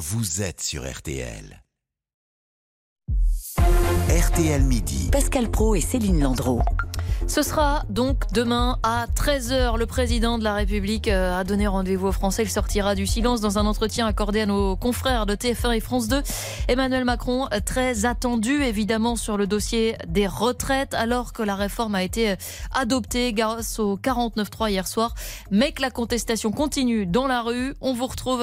vous êtes sur RTL. RTL Midi. Pascal Pro et Céline Landreau. Ce sera donc demain à 13h. Le président de la République euh, a donné rendez-vous aux Français. Il sortira du silence dans un entretien accordé à nos confrères de TF1 et France 2. Emmanuel Macron, euh, très attendu évidemment sur le dossier des retraites, alors que la réforme a été euh, adoptée grâce au 49.3 hier soir. Mais que la contestation continue dans la rue. On vous retrouve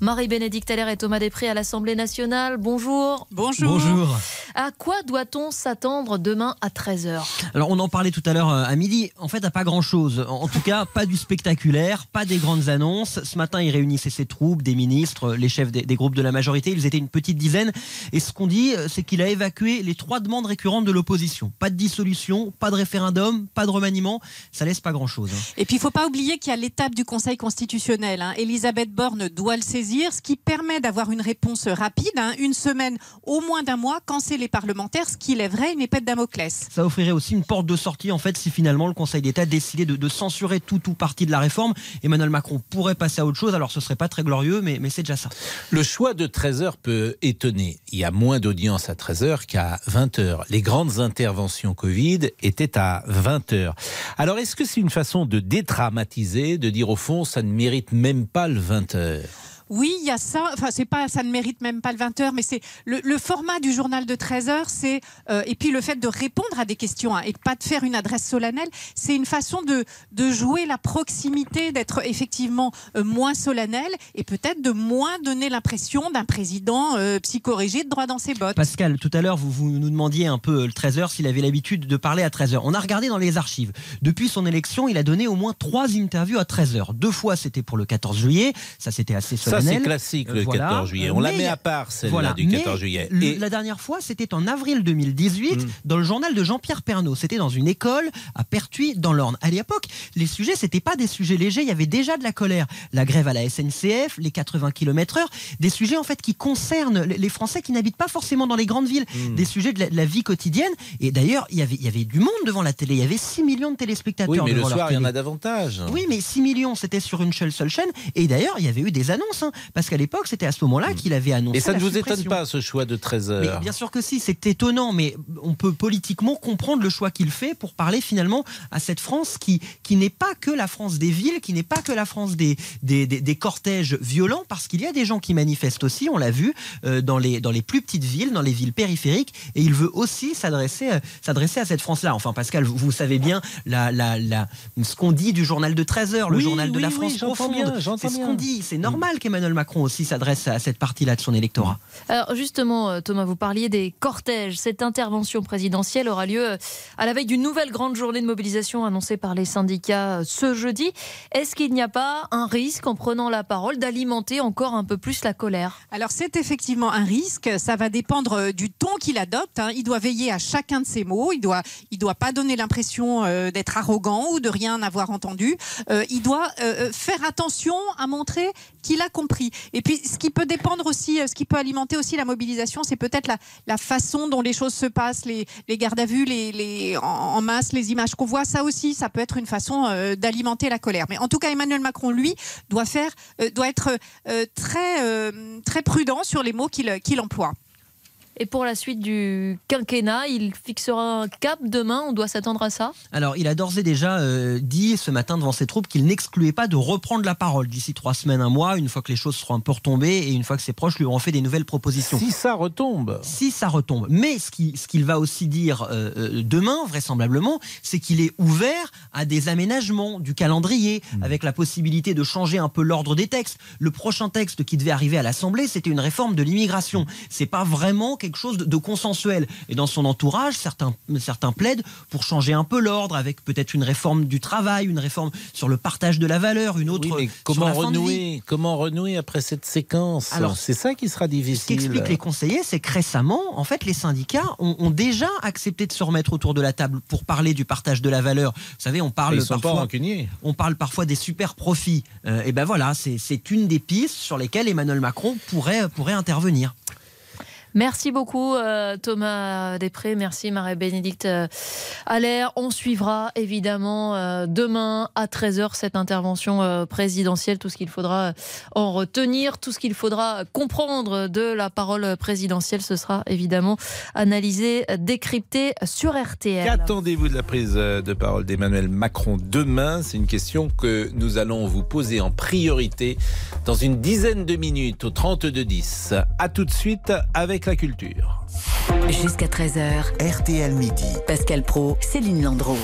Marie-Bénédicte Allaire et Thomas Després à l'Assemblée nationale. Bonjour. Bonjour. Bonjour. À quoi doit-on s'attendre demain à 13h Alors, on en parlait tout à l'heure euh, à midi. En fait, à pas grand-chose. En tout cas, pas du spectaculaire, pas des grandes annonces. Ce matin, il réunissait ses troupes, des ministres, les chefs des, des groupes de la majorité. Ils étaient une petite dizaine. Et ce qu'on dit, euh, c'est qu'il a évacué les trois demandes récurrentes de l'opposition. Pas de dissolution, pas de référendum, pas de remaniement. Ça laisse pas grand-chose. hein. Et puis, il ne faut pas oublier qu'il y a l'étape du Conseil constitutionnel. hein. Elisabeth Borne doit le saisir, ce qui permet d'avoir une réponse rapide, hein, une semaine, au moins d'un mois, quand c'est les parlementaires, ce qui lèverait une épée de Damoclès. Ça offrirait aussi une porte de sortie, en fait, si finalement le Conseil d'État décidait de, censurer tout ou partie de la réforme. Emmanuel Macron pourrait passer à autre chose. Alors, ce serait pas très glorieux, mais, mais c'est déjà ça. Le choix de 13h peut étonner. Il y a moins d'audience à 13h qu'à 20h. Les grandes interventions Covid étaient à 20h. Alors, est-ce que c'est une façon de dédramatiser, de dire au fond, ça ne mérite même pas le 20h Oui, il y a ça. Enfin, c'est pas, ça ne mérite même pas le 20h, mais c'est le, format du journal de 13h, c'est euh, et puis le fait de répondre à des questions hein, et pas de faire une adresse solennelle, c'est une façon de, de jouer la proximité, d'être effectivement euh, moins solennel et peut-être de moins donner l'impression d'un président euh, psychorigide droit dans ses bottes. Pascal, tout à l'heure, vous, vous nous demandiez un peu euh, le 13h s'il avait l'habitude de parler à 13h. On a regardé dans les archives. Depuis son élection, il a donné au moins trois interviews à 13h. Deux fois, c'était pour le 14 juillet. Ça, c'était assez Ça, c'est classique, le Voilà. 14 juillet. On la met à part, celle-là Voilà. du Mais 14 juillet. le- Et- La dernière fois, c'était en avril 2018, Mm. dans le journal de Jean-Pierre Pernaud. C'était dans une école à Pertuis, dans l'Orne. À l'époque, les sujets, c'était pas des sujets légers. Il y avait déjà de la colère. La grève à la SNCF, les 80 km/h, des sujets en fait qui concernent les Français qui n'habitent pas forcément dans les grandes villes, Mm. des sujets de la, de la vie quotidienne. Et d'ailleurs, il y avait, il y avait du monde devant la télé. Il y avait 6 millions de téléspectateurs Oui, mais le devant soir, il y en a davantage. Oui, mais 6 millions, c'était sur une seule, seule chaîne. Et d'ailleurs, il y avait eu des annonces. hein, parce qu'à l'époque, c'était à ce moment-là qu'il avait annoncé. Et ça ne vous étonne pas, ce choix de 13 Mais heures bien sûr que si, c'est étonnant, mais on peut politiquement comprendre le choix qu'il fait pour parler finalement à cette France qui, qui n'est pas que la France des villes, qui n'est pas que la France des, des, des- des cortèges violents, parce qu'il y a des gens qui manifestent aussi, on l'a vu, euh, dans, les, dans les plus petites villes, dans les villes périphériques, et il veut aussi s'adresser euh, s'adresser à cette France-là. Enfin, Pascal, vous, vous savez bien la, la, la, ce qu'on dit du journal de 13 heures, le Oui, journal de oui, la oui, France j'entends profonde. C'est ce qu'on dit. C'est normal qu'Emmanuel Macron aussi s'adresse à cette partie-là de son électorat. Alors justement, euh, Thomas, vous parliez des cortèges. Cette intervention présidentielle aura lieu euh, à la veille d'une nouvelle grande journée de mobilisation annoncée par les syndicats euh, ce jeudi. Est-ce qu'il n'y a pas un risque, en prenant la parole, d'alimenter encore un peu plus la colère? Alors c'est effectivement un risque, ça va dépendre du ton qu'il adopte. hein. Il doit veiller à chacun de ses mots, il doit, il doit pas donner l'impression d'être arrogant ou de rien avoir entendu. Il doit faire attention à montrer qu'il a compris. Et puis ce qui peut dépendre aussi, euh, ce qui peut alimenter aussi la mobilisation, c'est peut-être la, façon dont les choses se passent, les, gardes à vue, les, en, masse, les images qu'on voit. Ça aussi, ça peut être une façon euh, d'alimenter la colère. Mais en tout cas, Emmanuel Macron, lui, doit faire, euh, doit être très, très prudent sur les mots qu'il qu'il emploie. Et pour la suite du quinquennat, il fixera un cap demain. On doit s'attendre à ça Alors, il a d'ores et déjà euh, dit ce matin devant ses troupes qu'il n'excluait pas de reprendre la parole d'ici trois semaines, un mois, une fois que les choses seront un peu retombées et une fois que ses proches lui auront fait des nouvelles propositions. Si ça retombe. Si ça retombe. Mais ce qu'il ce va aussi dire euh, euh, demain, vraisemblablement, c'est qu'il est ouvert à des aménagements du calendrier, avec la possibilité de changer un peu l'ordre des textes. Le prochain texte qui devait arriver à l'Assemblée, c'était une réforme de l'immigration. C'est pas vraiment quelque chose de, de consensuel. Et dans son entourage, certains, certains plaident pour changer un peu l'ordre, avec peut-être une réforme du travail, une réforme sur le partage de la valeur, une autre Oui, mais sur comment la renouer Comment renouer après cette séquence? Alors, c'est ça qui sera Ce difficile. qu'expliquent les conseillers, c'est que récemment, en fait, les syndicats ont, ont déjà accepté de se remettre autour de la table pour parler du partage de la valeur. Vous savez, on parle parfois, on parle parfois des super profits. Euh, et ben voilà, c'est c'est une des pistes sur lesquelles Emmanuel Macron pourrait pourrait intervenir. Merci beaucoup euh, Thomas Després, merci Marie-Bénédicte euh, Allaire. On suivra évidemment euh, demain à 13h cette intervention présidentielle, tout ce qu'il faudra en retenir, tout ce qu'il faudra comprendre de la parole présidentielle, ce sera évidemment analysé, décrypté sur RTL. Qu'attendez-vous de la prise de parole d'Emmanuel Macron demain? C'est une question que nous allons vous poser en priorité dans une dizaine de minutes au 32-10. A tout de suite avec la culture. Jusqu'à 13h, RTL Midi. Pascal Pro, Céline Landreau.